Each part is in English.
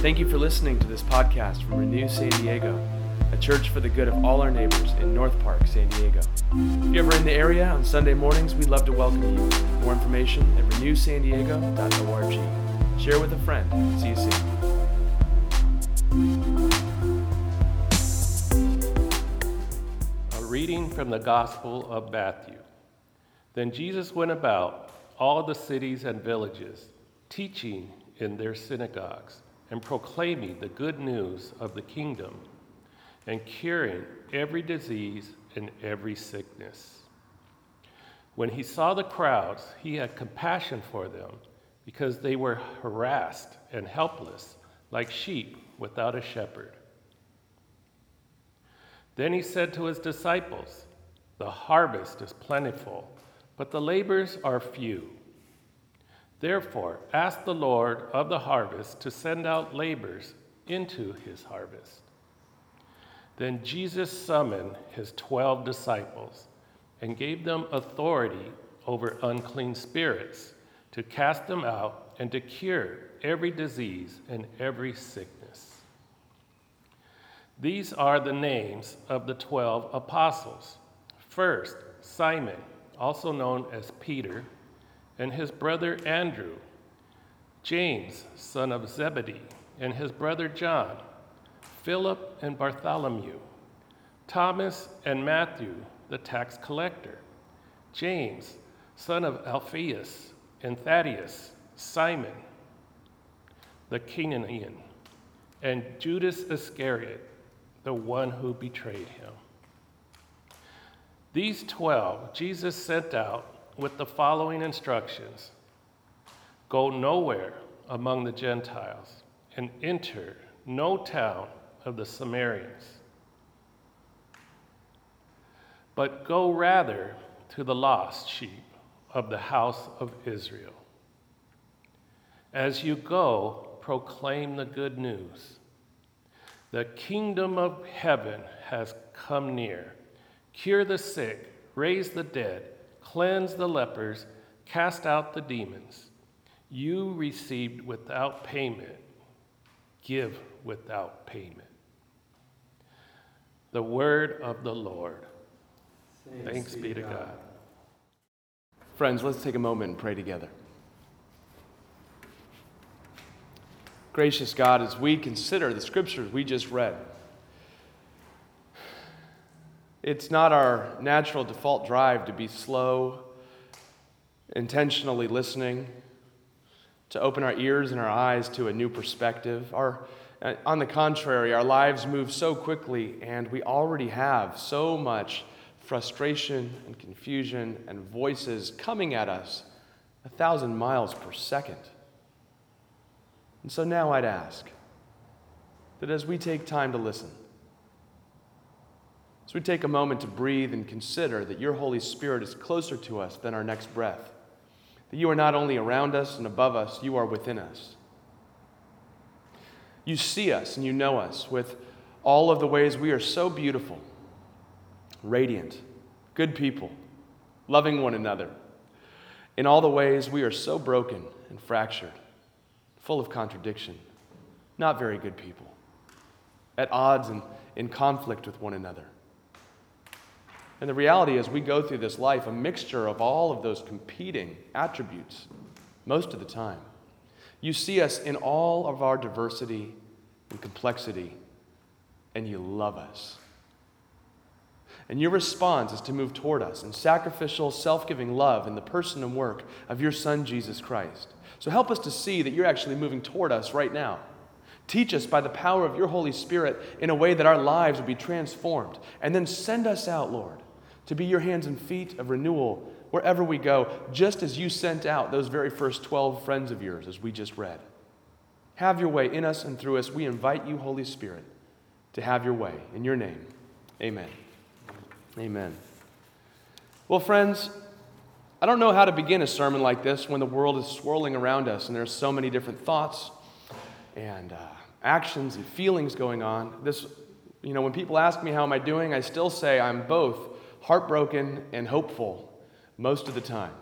Thank you for listening to this podcast from Renew San Diego, a church for the good of all our neighbors in North Park, San Diego. If you're ever in the area on Sunday mornings, we'd love to welcome you. More information at renewsandiego.org. Share with a friend. See you soon. A reading from the Gospel of Matthew. Then Jesus went about all the cities and villages, teaching in their synagogues and proclaiming the good news of the kingdom and curing every disease and every sickness. When he saw the crowds, he had compassion for them because they were harassed and helpless, like sheep without a shepherd. Then he said to his disciples, The harvest is plentiful, but the labors are few. Therefore, ask the Lord of the harvest to send out laborers into his harvest. Then Jesus summoned his twelve disciples and gave them authority over unclean spirits to cast them out and to cure every disease and every sickness. These are the names of the twelve apostles. First, Simon, also known as Peter and his brother Andrew, James, son of Zebedee, and his brother John, Philip and Bartholomew, Thomas and Matthew, the tax collector, James, son of Alphaeus, and Thaddeus, Simon, the Canaanian, and Judas Iscariot, the one who betrayed him. These twelve Jesus sent out with the following instructions Go nowhere among the Gentiles and enter no town of the Samaritans, but go rather to the lost sheep of the house of Israel. As you go, proclaim the good news. The kingdom of heaven has come near. Cure the sick, raise the dead cleanse the lepers, cast out the demons. You received without payment, give without payment. The word of the Lord. Thanks, Thanks be to God. God. Friends, let's take a moment and pray together. Gracious God, as we consider the scriptures we just read, it's not our natural default drive to be slow, intentionally listening, to open our ears and our eyes to a new perspective. Our, on the contrary, our lives move so quickly, and we already have so much frustration and confusion and voices coming at us a thousand miles per second. And so now I'd ask that as we take time to listen, so we take a moment to breathe and consider that your Holy Spirit is closer to us than our next breath. That you are not only around us and above us, you are within us. You see us and you know us with all of the ways we are so beautiful, radiant, good people, loving one another. In all the ways we are so broken and fractured, full of contradiction, not very good people, at odds and in conflict with one another. And the reality is, we go through this life a mixture of all of those competing attributes most of the time. You see us in all of our diversity and complexity, and you love us. And your response is to move toward us in sacrificial, self giving love in the person and work of your Son, Jesus Christ. So help us to see that you're actually moving toward us right now. Teach us by the power of your Holy Spirit in a way that our lives will be transformed. And then send us out, Lord, to be your hands and feet of renewal wherever we go, just as you sent out those very first 12 friends of yours, as we just read. Have your way in us and through us. We invite you, Holy Spirit, to have your way. In your name, amen. Amen. Well, friends, I don't know how to begin a sermon like this when the world is swirling around us and there's so many different thoughts and uh, actions and feelings going on. This, you know, when people ask me how am I doing, I still say I'm both heartbroken and hopeful most of the time.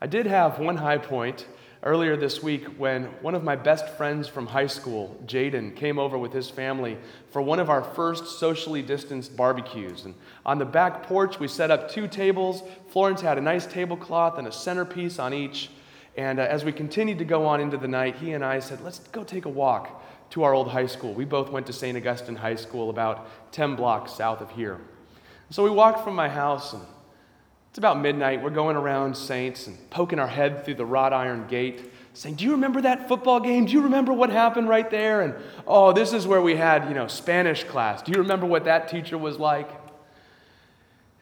I did have one high point earlier this week when one of my best friends from high school, Jaden, came over with his family for one of our first socially distanced barbecues. And on the back porch, we set up two tables. Florence had a nice tablecloth and a centerpiece on each. And uh, as we continued to go on into the night, he and I said, Let's go take a walk to our old high school. We both went to St. Augustine High School, about 10 blocks south of here. So we walked from my house, and it's about midnight. We're going around Saints and poking our head through the wrought iron gate, saying, Do you remember that football game? Do you remember what happened right there? And oh, this is where we had, you know, Spanish class. Do you remember what that teacher was like?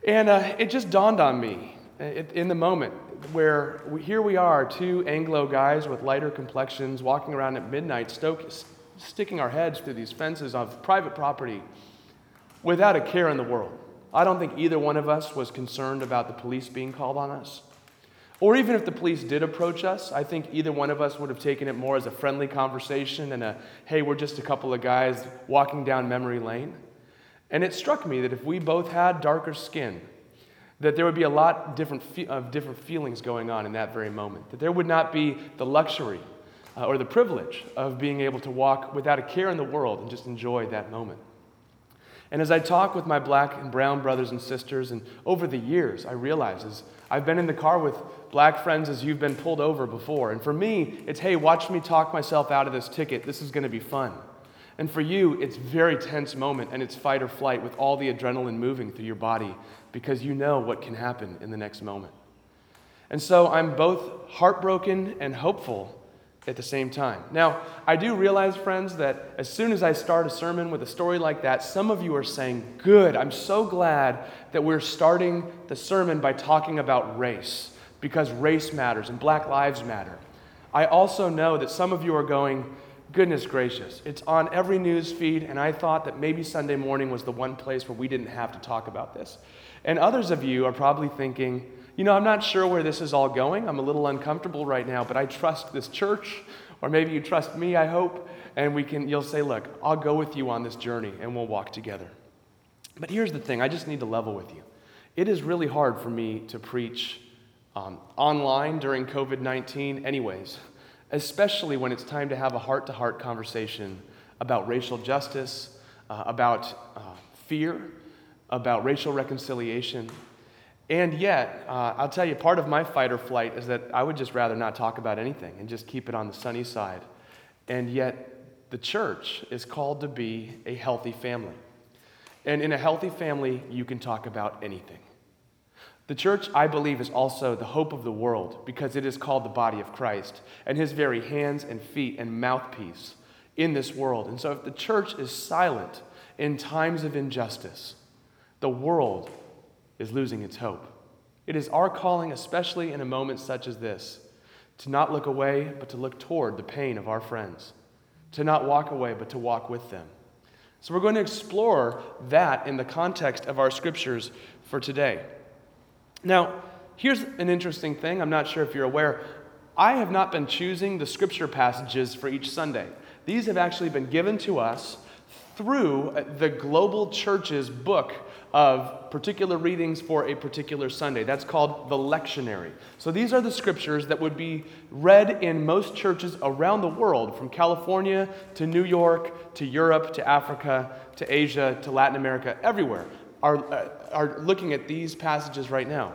And uh, it just dawned on me in the moment where we, here we are, two Anglo guys with lighter complexions walking around at midnight, stoke, sticking our heads through these fences of private property without a care in the world. I don't think either one of us was concerned about the police being called on us. Or even if the police did approach us, I think either one of us would have taken it more as a friendly conversation and a, hey, we're just a couple of guys walking down memory lane. And it struck me that if we both had darker skin, that there would be a lot different fe- of different feelings going on in that very moment. That there would not be the luxury uh, or the privilege of being able to walk without a care in the world and just enjoy that moment. And as I talk with my black and brown brothers and sisters, and over the years, I realize as I've been in the car with black friends as you've been pulled over before. And for me, it's, hey, watch me talk myself out of this ticket. This is going to be fun. And for you, it's very tense moment and it's fight or flight with all the adrenaline moving through your body because you know what can happen in the next moment. And so I'm both heartbroken and hopeful at the same time. Now, I do realize, friends, that as soon as I start a sermon with a story like that, some of you are saying, Good, I'm so glad that we're starting the sermon by talking about race, because race matters and black lives matter. I also know that some of you are going, Goodness gracious, it's on every news feed, and I thought that maybe Sunday morning was the one place where we didn't have to talk about this. And others of you are probably thinking, you know, I'm not sure where this is all going. I'm a little uncomfortable right now, but I trust this church, or maybe you trust me, I hope, and we can you'll say, "Look, I'll go with you on this journey and we'll walk together." But here's the thing, I just need to level with you. It is really hard for me to preach um, online during COVID 19, anyways, especially when it's time to have a heart to heart conversation about racial justice, uh, about uh, fear, about racial reconciliation, and yet, uh, I'll tell you, part of my fight or flight is that I would just rather not talk about anything and just keep it on the sunny side. And yet, the church is called to be a healthy family. And in a healthy family, you can talk about anything. The church, I believe, is also the hope of the world because it is called the body of Christ and his very hands and feet and mouthpiece in this world. And so, if the church is silent in times of injustice, the world is losing its hope. It is our calling, especially in a moment such as this, to not look away, but to look toward the pain of our friends, to not walk away, but to walk with them. So, we're going to explore that in the context of our scriptures for today. Now, here's an interesting thing. I'm not sure if you're aware. I have not been choosing the scripture passages for each Sunday. These have actually been given to us through the global church's book of particular readings for a particular Sunday. That's called the lectionary. So these are the scriptures that would be read in most churches around the world, from California to New York to Europe to Africa to Asia to Latin America, everywhere, are, uh, are looking at these passages right now.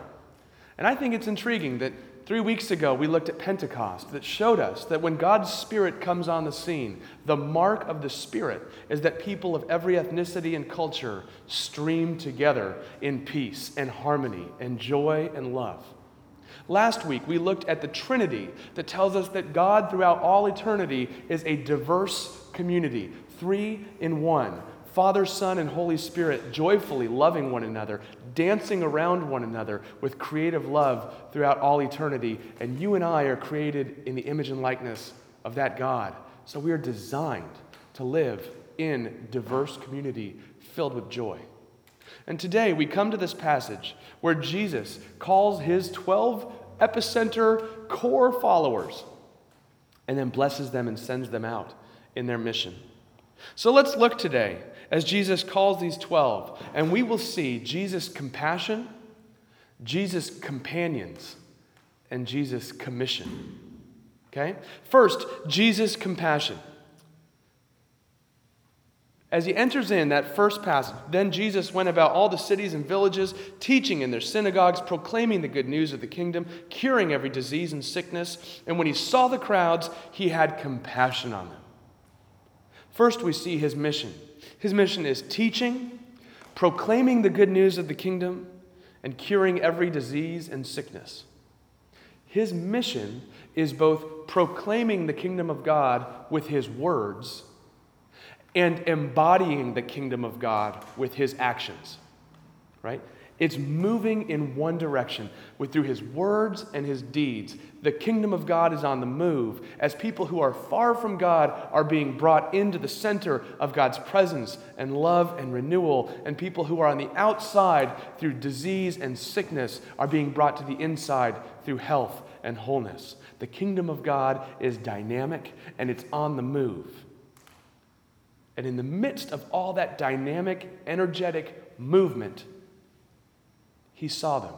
And I think it's intriguing that Three weeks ago, we looked at Pentecost that showed us that when God's Spirit comes on the scene, the mark of the Spirit is that people of every ethnicity and culture stream together in peace and harmony and joy and love. Last week, we looked at the Trinity that tells us that God, throughout all eternity, is a diverse community, three in one, Father, Son, and Holy Spirit joyfully loving one another, dancing around one another with creative love throughout all eternity. And you and I are created in the image and likeness of that God. So we are designed to live in diverse community filled with joy. And today we come to this passage where Jesus calls his 12 epicenter core followers and then blesses them and sends them out in their mission. So let's look today as Jesus calls these 12, and we will see Jesus' compassion, Jesus' companions, and Jesus' commission. Okay? First, Jesus' compassion. As he enters in that first passage, then Jesus went about all the cities and villages, teaching in their synagogues, proclaiming the good news of the kingdom, curing every disease and sickness. And when he saw the crowds, he had compassion on them. First, we see his mission. His mission is teaching, proclaiming the good news of the kingdom, and curing every disease and sickness. His mission is both proclaiming the kingdom of God with his words and embodying the kingdom of God with his actions. Right? It's moving in one direction with through his words and his deeds. The kingdom of God is on the move as people who are far from God are being brought into the center of God's presence and love and renewal, and people who are on the outside through disease and sickness are being brought to the inside through health and wholeness. The kingdom of God is dynamic and it's on the move. And in the midst of all that dynamic, energetic movement, he saw them.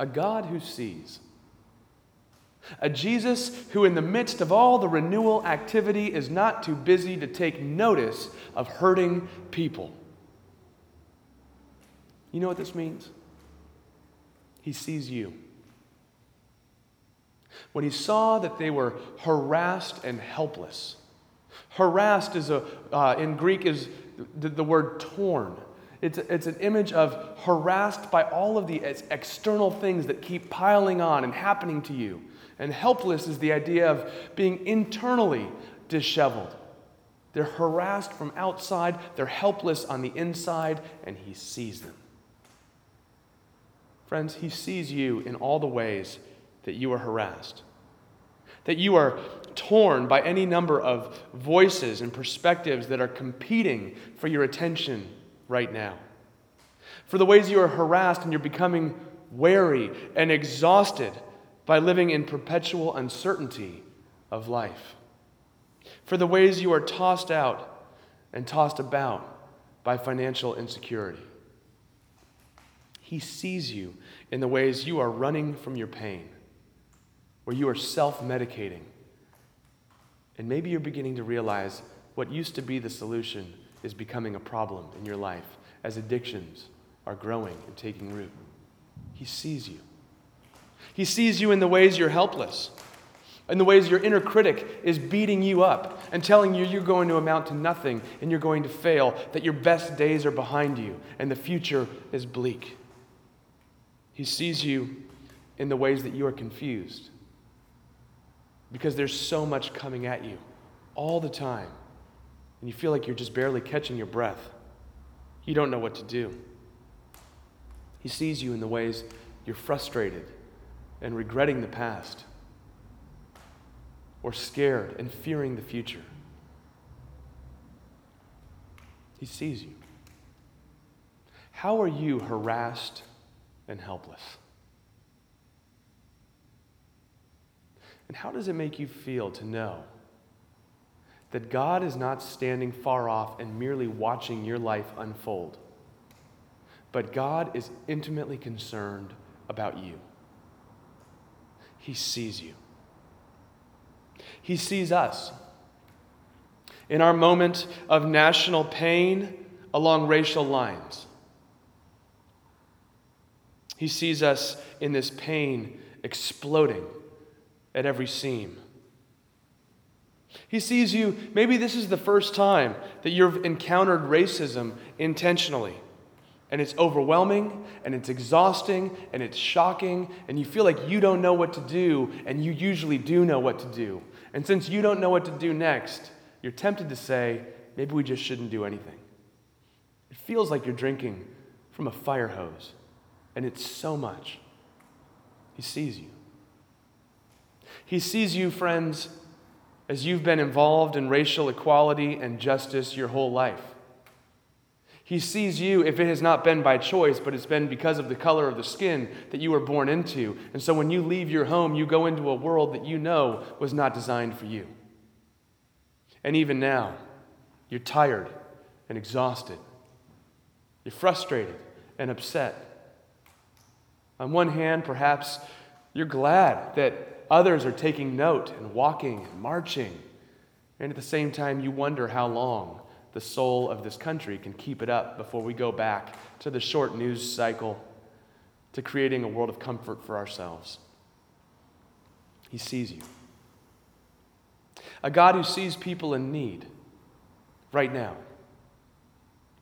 A God who sees. A Jesus who, in the midst of all the renewal activity, is not too busy to take notice of hurting people. You know what this means? He sees you. When he saw that they were harassed and helpless, Harassed is a, uh, in Greek is the, the word torn. It's, it's an image of harassed by all of the external things that keep piling on and happening to you. And helpless is the idea of being internally disheveled. They're harassed from outside, they're helpless on the inside, and He sees them. Friends, He sees you in all the ways that you are harassed that you are torn by any number of voices and perspectives that are competing for your attention right now. For the ways you are harassed and you're becoming weary and exhausted by living in perpetual uncertainty of life. For the ways you are tossed out and tossed about by financial insecurity. He sees you in the ways you are running from your pain where you are self medicating. And maybe you're beginning to realize what used to be the solution is becoming a problem in your life as addictions are growing and taking root. He sees you. He sees you in the ways you're helpless, in the ways your inner critic is beating you up and telling you you're going to amount to nothing and you're going to fail, that your best days are behind you and the future is bleak. He sees you in the ways that you are confused because there's so much coming at you all the time. And you feel like you're just barely catching your breath. You don't know what to do. He sees you in the ways you're frustrated and regretting the past, or scared and fearing the future. He sees you. How are you harassed and helpless? And how does it make you feel to know that God is not standing far off and merely watching your life unfold, but God is intimately concerned about you? He sees you, He sees us. In our moment of national pain along racial lines, He sees us in this pain exploding at every seam. He sees you, maybe this is the first time that you've encountered racism intentionally. And it's overwhelming, and it's exhausting, and it's shocking, and you feel like you don't know what to do, and you usually do know what to do. And since you don't know what to do next, you're tempted to say, maybe we just shouldn't do anything. It feels like you're drinking from a fire hose, and it's so much. He sees you. He sees you, friends, as you've been involved in racial equality and justice your whole life. He sees you if it has not been by choice, but it's been because of the color of the skin that you were born into. And so when you leave your home, you go into a world that you know was not designed for you. And even now, you're tired and exhausted. You're frustrated and upset. On one hand, perhaps you're glad that Others are taking note and walking and marching. And at the same time, you wonder how long the soul of this country can keep it up before we go back to the short news cycle, to creating a world of comfort for ourselves. He sees you. A God who sees people in need right now,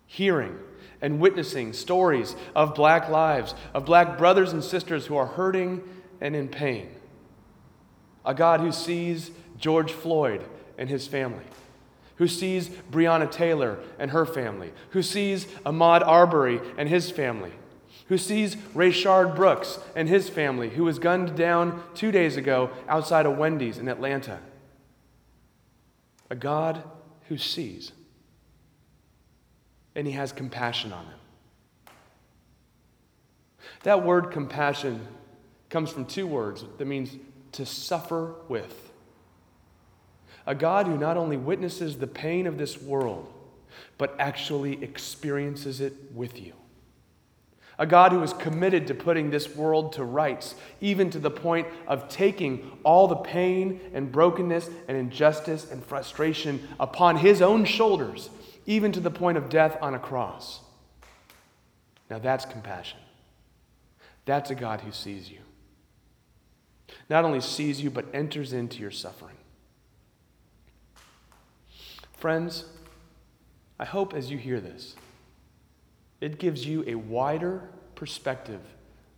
hearing and witnessing stories of black lives, of black brothers and sisters who are hurting and in pain. A God who sees George Floyd and his family, who sees Breonna Taylor and her family, who sees Ahmaud Arbery and his family, who sees Rayshard Brooks and his family, who was gunned down two days ago outside of Wendy's in Atlanta. A God who sees and he has compassion on them. That word compassion comes from two words that means to suffer with. A God who not only witnesses the pain of this world, but actually experiences it with you. A God who is committed to putting this world to rights, even to the point of taking all the pain and brokenness and injustice and frustration upon his own shoulders even to the point of death on a cross. Now that's compassion. That's a God who sees you. Not only sees you, but enters into your suffering. Friends, I hope as you hear this, it gives you a wider perspective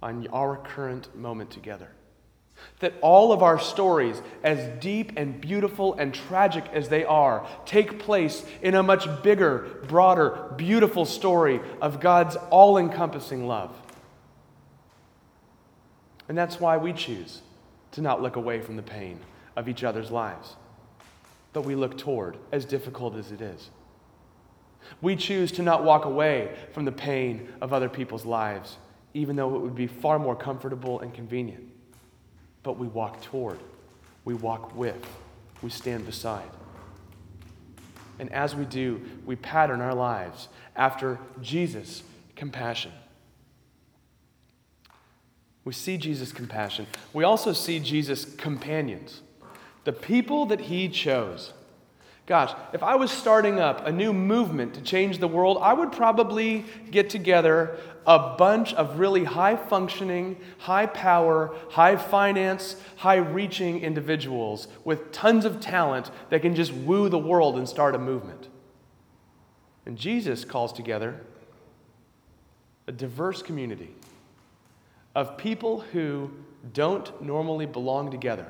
on our current moment together. That all of our stories, as deep and beautiful and tragic as they are, take place in a much bigger, broader, beautiful story of God's all encompassing love. And that's why we choose to not look away from the pain of each other's lives, but we look toward, as difficult as it is. We choose to not walk away from the pain of other people's lives, even though it would be far more comfortable and convenient but we walk toward, we walk with, we stand beside. And as we do, we pattern our lives after Jesus' compassion. We see Jesus' compassion. We also see Jesus' companions, the people that he chose. Gosh, if I was starting up a new movement to change the world, I would probably get together a bunch of really high functioning, high power, high finance, high reaching individuals with tons of talent that can just woo the world and start a movement. And Jesus calls together a diverse community of people who don't normally belong together,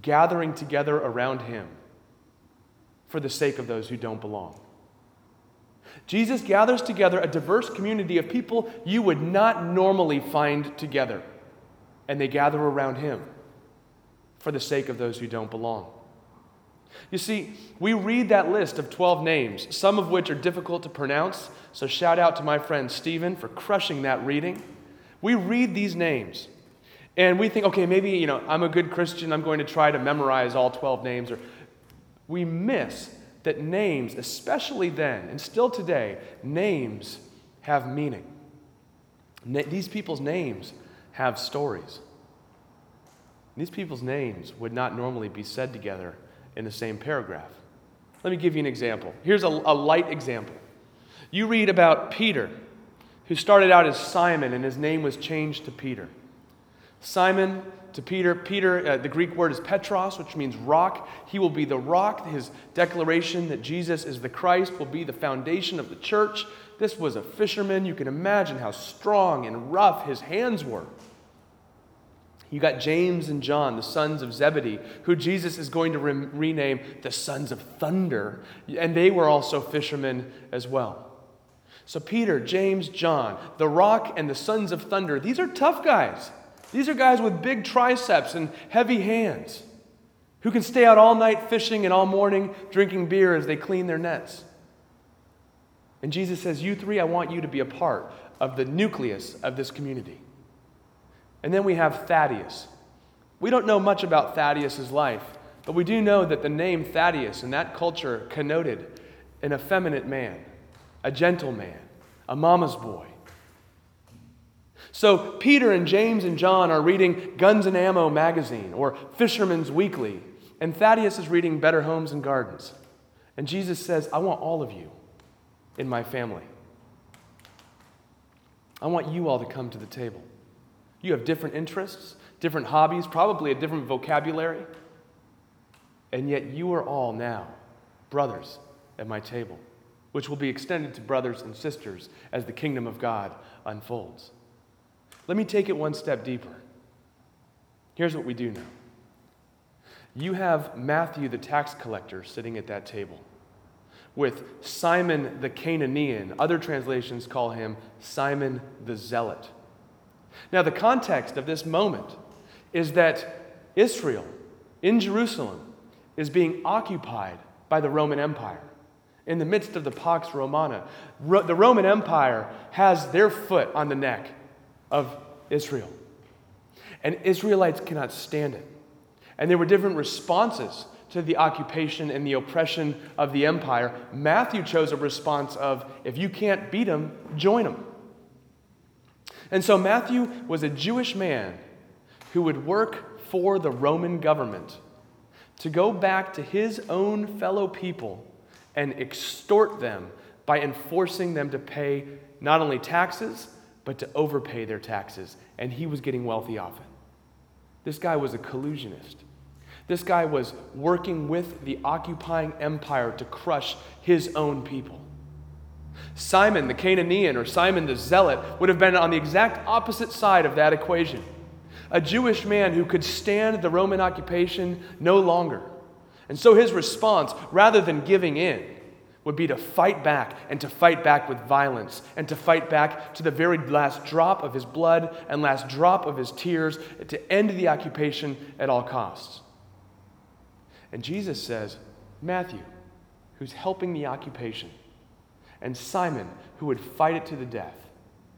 gathering together around Him for the sake of those who don't belong. Jesus gathers together a diverse community of people you would not normally find together, and they gather around him for the sake of those who don't belong. You see, we read that list of 12 names, some of which are difficult to pronounce, so shout out to my friend Stephen for crushing that reading. We read these names, and we think, okay, maybe, you know, I'm a good Christian, I'm going to try to memorize all 12 names, or we miss that names, especially then and still today, names have meaning. Na- these people's names have stories. These people's names would not normally be said together in the same paragraph. Let me give you an example. Here's a, a light example. You read about Peter, who started out as Simon and his name was changed to Peter. Simon to Peter. Peter, uh, the Greek word is Petros, which means rock. He will be the rock. His declaration that Jesus is the Christ will be the foundation of the church. This was a fisherman. You can imagine how strong and rough his hands were. You got James and John, the sons of Zebedee, who Jesus is going to re- rename the sons of thunder, and they were also fishermen as well. So, Peter, James, John, the rock, and the sons of thunder, these are tough guys. These are guys with big triceps and heavy hands who can stay out all night fishing and all morning drinking beer as they clean their nets. And Jesus says, You three, I want you to be a part of the nucleus of this community. And then we have Thaddeus. We don't know much about Thaddeus' life, but we do know that the name Thaddeus in that culture connoted an effeminate man, a gentleman, a mama's boy. So Peter and James and John are reading Guns and Ammo magazine or Fisherman's Weekly, and Thaddeus is reading Better Homes and Gardens. And Jesus says, I want all of you in my family. I want you all to come to the table. You have different interests, different hobbies, probably a different vocabulary, and yet you are all now brothers at my table, which will be extended to brothers and sisters as the kingdom of God unfolds. Let me take it one step deeper. Here's what we do know you have Matthew the tax collector sitting at that table with Simon the Canaanian. Other translations call him Simon the Zealot. Now, the context of this moment is that Israel in Jerusalem is being occupied by the Roman Empire. In the midst of the Pax Romana, Ro- the Roman Empire has their foot on the neck of Israel. And Israelites cannot stand it. And there were different responses to the occupation and the oppression of the empire. Matthew chose a response of if you can't beat them, join them. And so Matthew was a Jewish man who would work for the Roman government to go back to his own fellow people and extort them by enforcing them to pay not only taxes, but to overpay their taxes. And he was getting wealthy it. This guy was a collusionist. This guy was working with the occupying empire to crush his own people. Simon the Canaanian or Simon the Zealot would have been on the exact opposite side of that equation. A Jewish man who could stand the Roman occupation no longer. And so his response, rather than giving in, would be to fight back and to fight back with violence and to fight back to the very last drop of his blood and last drop of his tears to end the occupation at all costs. And Jesus says, Matthew, who's helping the occupation, and Simon, who would fight it to the death,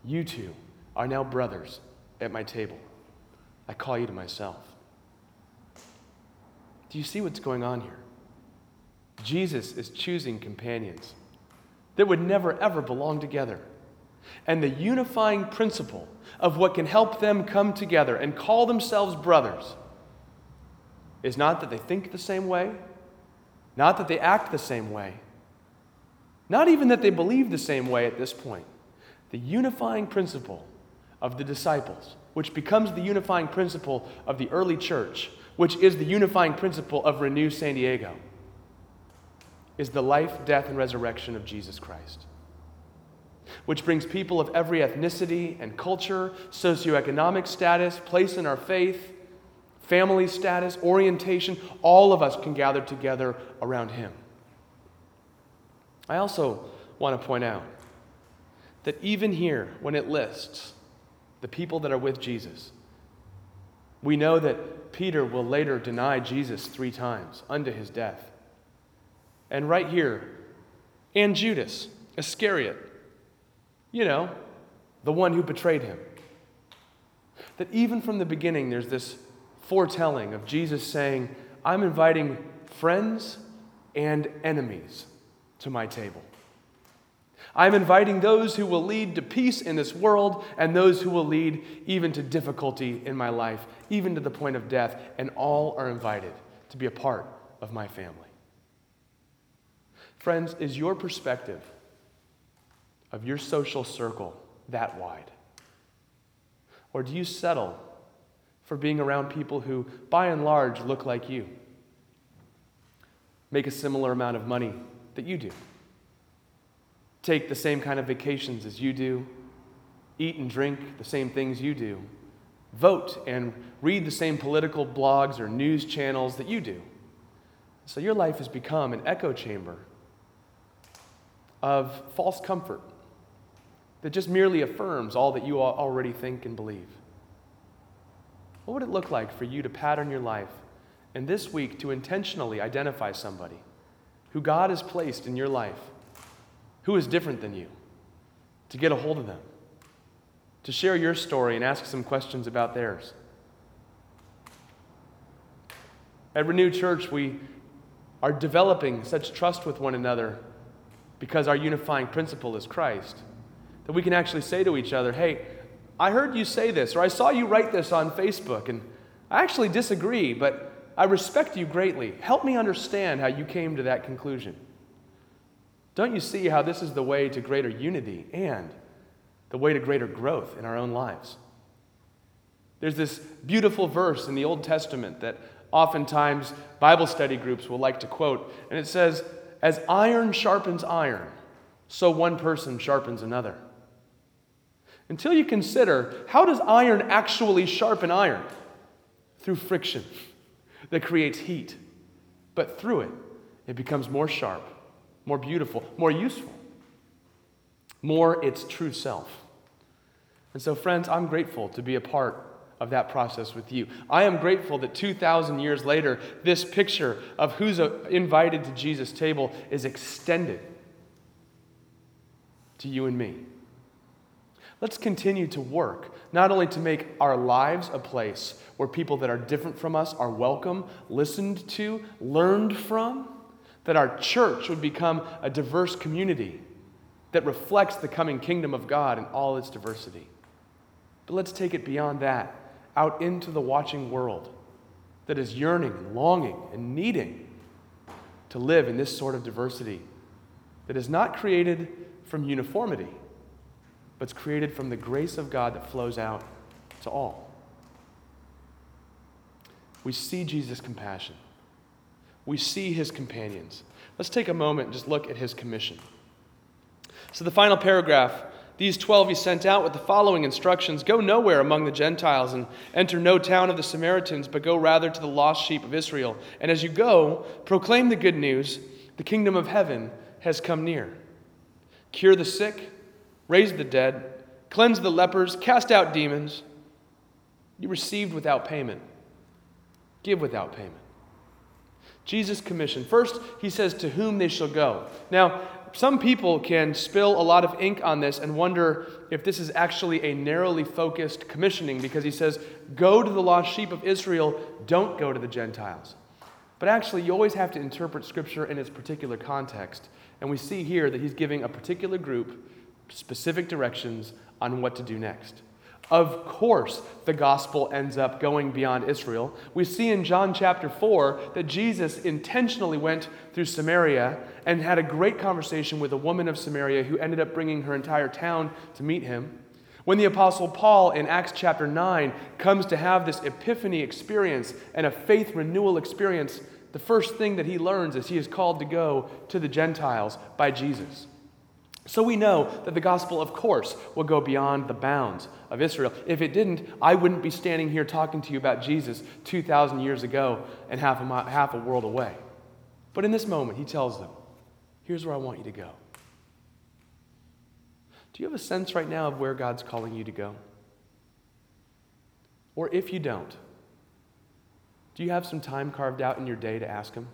you two are now brothers at my table. I call you to myself. Do you see what's going on here? Jesus is choosing companions that would never, ever belong together. And the unifying principle of what can help them come together and call themselves brothers is not that they think the same way, not that they act the same way, not even that they believe the same way at this point. The unifying principle of the disciples, which becomes the unifying principle of the early church, which is the unifying principle of Renew San Diego, is the life, death, and resurrection of Jesus Christ. Which brings people of every ethnicity and culture, socioeconomic status, place in our faith, family status, orientation, all of us can gather together around Him. I also want to point out that even here, when it lists the people that are with Jesus, we know that Peter will later deny Jesus three times unto his death. And right here, and Judas, Iscariot, you know, the one who betrayed him. That even from the beginning, there's this foretelling of Jesus saying, I'm inviting friends and enemies to my table. I'm inviting those who will lead to peace in this world and those who will lead even to difficulty in my life, even to the point of death, and all are invited to be a part of my family. Friends, is your perspective of your social circle that wide? Or do you settle for being around people who, by and large, look like you, make a similar amount of money that you do, take the same kind of vacations as you do, eat and drink the same things you do, vote and read the same political blogs or news channels that you do. So your life has become an echo chamber of false comfort that just merely affirms all that you already think and believe. What would it look like for you to pattern your life and this week to intentionally identify somebody who God has placed in your life who is different than you, to get a hold of them, to share your story and ask some questions about theirs? At Renew Church, we are developing such trust with one another because our unifying principle is Christ that we can actually say to each other, hey, I heard you say this, or I saw you write this on Facebook, and I actually disagree, but I respect you greatly. Help me understand how you came to that conclusion. Don't you see how this is the way to greater unity and the way to greater growth in our own lives? There's this beautiful verse in the Old Testament that oftentimes Bible study groups will like to quote, and it says, As iron sharpens iron, so one person sharpens another. Until you consider how does iron actually sharpen iron? Through friction that creates heat. But through it, it becomes more sharp, more beautiful, more useful, more its true self. And so, friends, I'm grateful to be a part of that process with you. I am grateful that 2,000 years later, this picture of who's invited to Jesus' table is extended to you and me. Let's continue to work, not only to make our lives a place where people that are different from us are welcome, listened to, learned from, that our church would become a diverse community that reflects the coming kingdom of God in all its diversity. But let's take it beyond that, out into the watching world that is yearning and longing and needing to live in this sort of diversity that is not created from uniformity but it's created from the grace of God that flows out to all. We see Jesus' compassion. We see his companions. Let's take a moment and just look at his commission. So, the final paragraph these twelve he sent out with the following instructions Go nowhere among the Gentiles and enter no town of the Samaritans, but go rather to the lost sheep of Israel. And as you go, proclaim the good news the kingdom of heaven has come near. Cure the sick raise the dead, cleanse the lepers, cast out demons. You received without payment. Give without payment. Jesus' commission. First, he says to whom they shall go. Now, some people can spill a lot of ink on this and wonder if this is actually a narrowly focused commissioning because he says, Go to the lost sheep of Israel, don't go to the Gentiles. But actually, you always have to interpret Scripture in its particular context. And we see here that he's giving a particular group specific directions on what to do next. Of course, the gospel ends up going beyond Israel. We see in John chapter 4 that Jesus intentionally went through Samaria and had a great conversation with a woman of Samaria who ended up bringing her entire town to meet him. When the Apostle Paul in Acts chapter 9 comes to have this epiphany experience and a faith renewal experience, the first thing that he learns is he is called to go to the Gentiles by Jesus. So we know that the gospel, of course, will go beyond the bounds of Israel. If it didn't, I wouldn't be standing here talking to you about Jesus 2,000 years ago and half a, half a world away. But in this moment, he tells them, Here's where I want you to go. Do you have a sense right now of where God's calling you to go? Or if you don't, do you have some time carved out in your day to ask Him?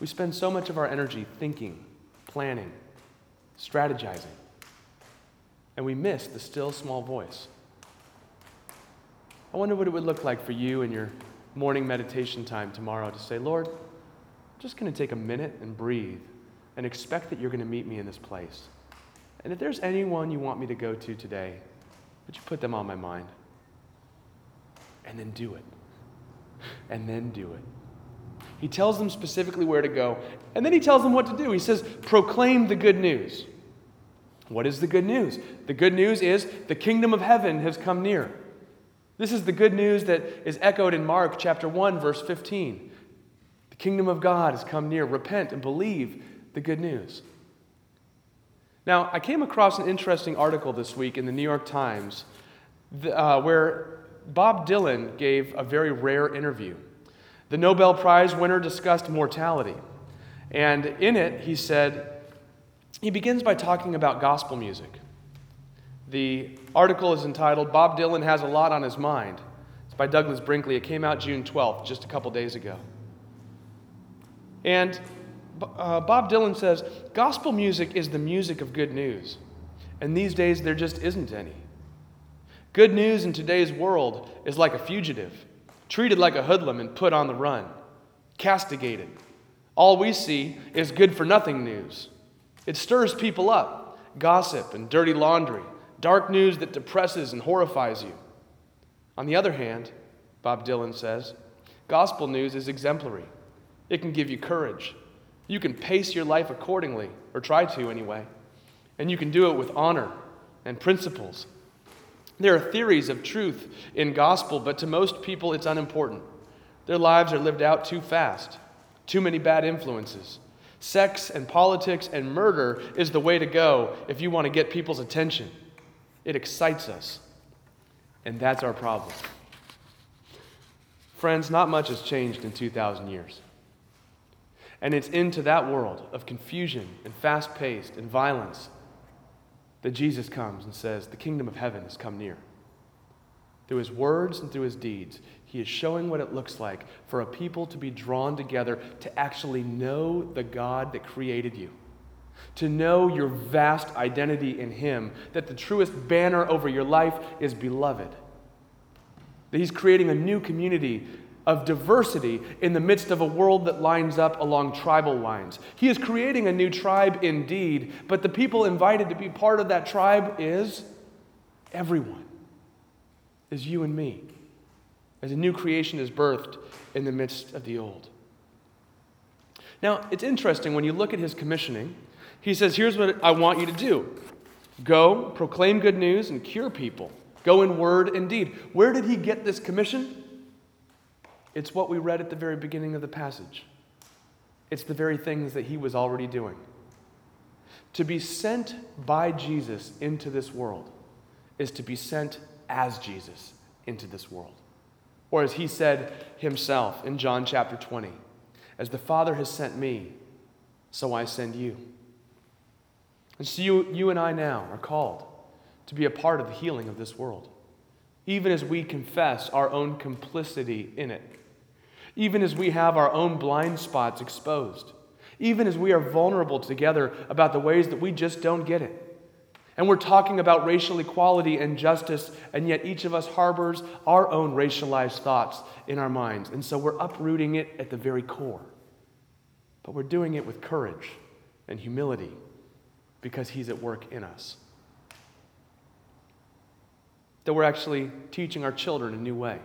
We spend so much of our energy thinking planning, strategizing, and we miss the still small voice. I wonder what it would look like for you in your morning meditation time tomorrow to say, Lord, I'm just going to take a minute and breathe and expect that you're going to meet me in this place. And if there's anyone you want me to go to today, would you put them on my mind? And then do it. And then do it. He tells them specifically where to go, and then he tells them what to do. He says, proclaim the good news. What is the good news? The good news is the kingdom of heaven has come near. This is the good news that is echoed in Mark chapter 1 verse 15. The kingdom of God has come near. Repent and believe the good news. Now, I came across an interesting article this week in the New York Times uh, where Bob Dylan gave a very rare interview. The Nobel Prize winner discussed mortality. And in it, he said, he begins by talking about gospel music. The article is entitled Bob Dylan Has a Lot on His Mind. It's by Douglas Brinkley. It came out June 12th, just a couple days ago. And uh, Bob Dylan says, Gospel music is the music of good news. And these days, there just isn't any. Good news in today's world is like a fugitive treated like a hoodlum and put on the run, castigated. All we see is good for nothing news. It stirs people up, gossip and dirty laundry, dark news that depresses and horrifies you. On the other hand, Bob Dylan says, gospel news is exemplary. It can give you courage. You can pace your life accordingly, or try to anyway. And you can do it with honor and principles. There are theories of truth in gospel, but to most people it's unimportant. Their lives are lived out too fast, too many bad influences. Sex and politics and murder is the way to go if you want to get people's attention. It excites us. And that's our problem. Friends, not much has changed in 2,000 years. And it's into that world of confusion and fast paced and violence that Jesus comes and says, The kingdom of heaven has come near. Through his words and through his deeds, he is showing what it looks like for a people to be drawn together to actually know the God that created you, to know your vast identity in him, that the truest banner over your life is beloved, that he's creating a new community of diversity in the midst of a world that lines up along tribal lines. He is creating a new tribe indeed, but the people invited to be part of that tribe is everyone, is you and me, as a new creation is birthed in the midst of the old. Now, it's interesting when you look at his commissioning, he says, Here's what I want you to do go, proclaim good news, and cure people. Go in word and deed. Where did he get this commission? It's what we read at the very beginning of the passage. It's the very things that he was already doing. To be sent by Jesus into this world is to be sent as Jesus into this world. Or as he said himself in John chapter 20, as the Father has sent me, so I send you. And so you, you and I now are called to be a part of the healing of this world, even as we confess our own complicity in it even as we have our own blind spots exposed, even as we are vulnerable together about the ways that we just don't get it. And we're talking about racial equality and justice, and yet each of us harbors our own racialized thoughts in our minds. And so we're uprooting it at the very core. But we're doing it with courage and humility because He's at work in us. That we're actually teaching our children a new way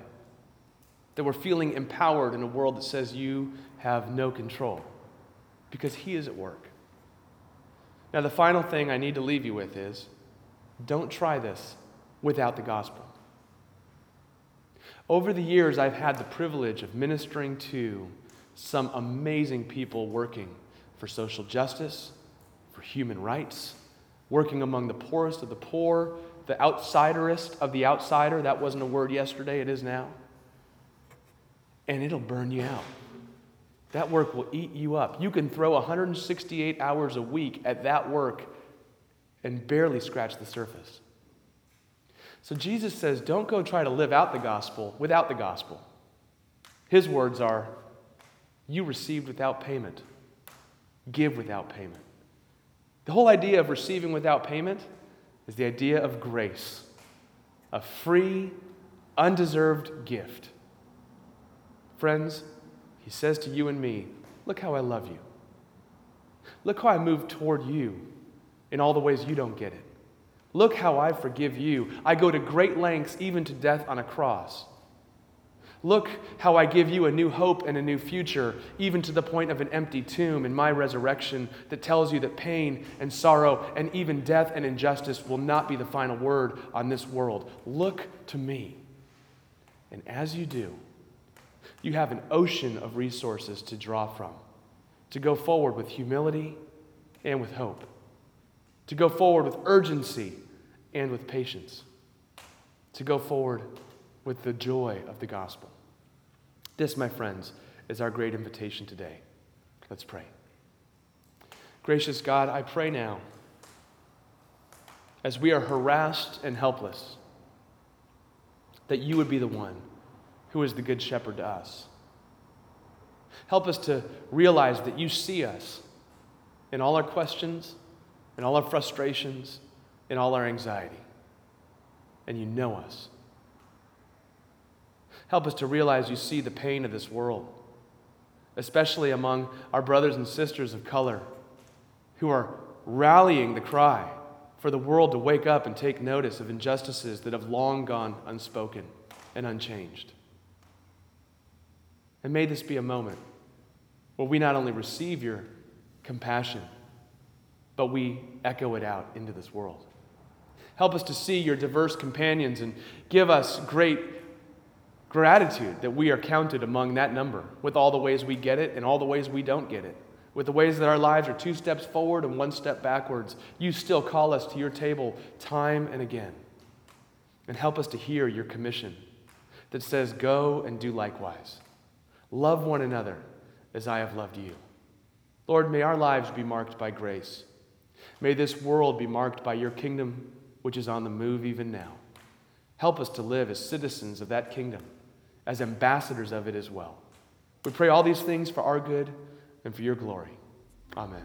that we're feeling empowered in a world that says you have no control because He is at work. Now, the final thing I need to leave you with is don't try this without the gospel. Over the years, I've had the privilege of ministering to some amazing people working for social justice, for human rights, working among the poorest of the poor, the outsiderist of the outsider. That wasn't a word yesterday, it is now and it'll burn you out. That work will eat you up. You can throw 168 hours a week at that work and barely scratch the surface. So Jesus says, don't go try to live out the gospel without the gospel. His words are, you received without payment, give without payment. The whole idea of receiving without payment is the idea of grace, a free, undeserved gift. Friends, he says to you and me, Look how I love you. Look how I move toward you in all the ways you don't get it. Look how I forgive you. I go to great lengths, even to death on a cross. Look how I give you a new hope and a new future, even to the point of an empty tomb in my resurrection that tells you that pain and sorrow and even death and injustice will not be the final word on this world. Look to me. And as you do, you have an ocean of resources to draw from, to go forward with humility and with hope, to go forward with urgency and with patience, to go forward with the joy of the gospel. This, my friends, is our great invitation today. Let's pray. Gracious God, I pray now, as we are harassed and helpless, that you would be the one who is the Good Shepherd to us. Help us to realize that you see us in all our questions, in all our frustrations, in all our anxiety, and you know us. Help us to realize you see the pain of this world, especially among our brothers and sisters of color who are rallying the cry for the world to wake up and take notice of injustices that have long gone unspoken and unchanged. And may this be a moment where we not only receive your compassion, but we echo it out into this world. Help us to see your diverse companions and give us great gratitude that we are counted among that number with all the ways we get it and all the ways we don't get it. With the ways that our lives are two steps forward and one step backwards, you still call us to your table time and again. And help us to hear your commission that says, Go and do likewise. Love one another as I have loved you. Lord, may our lives be marked by grace. May this world be marked by your kingdom, which is on the move even now. Help us to live as citizens of that kingdom, as ambassadors of it as well. We pray all these things for our good and for your glory. Amen.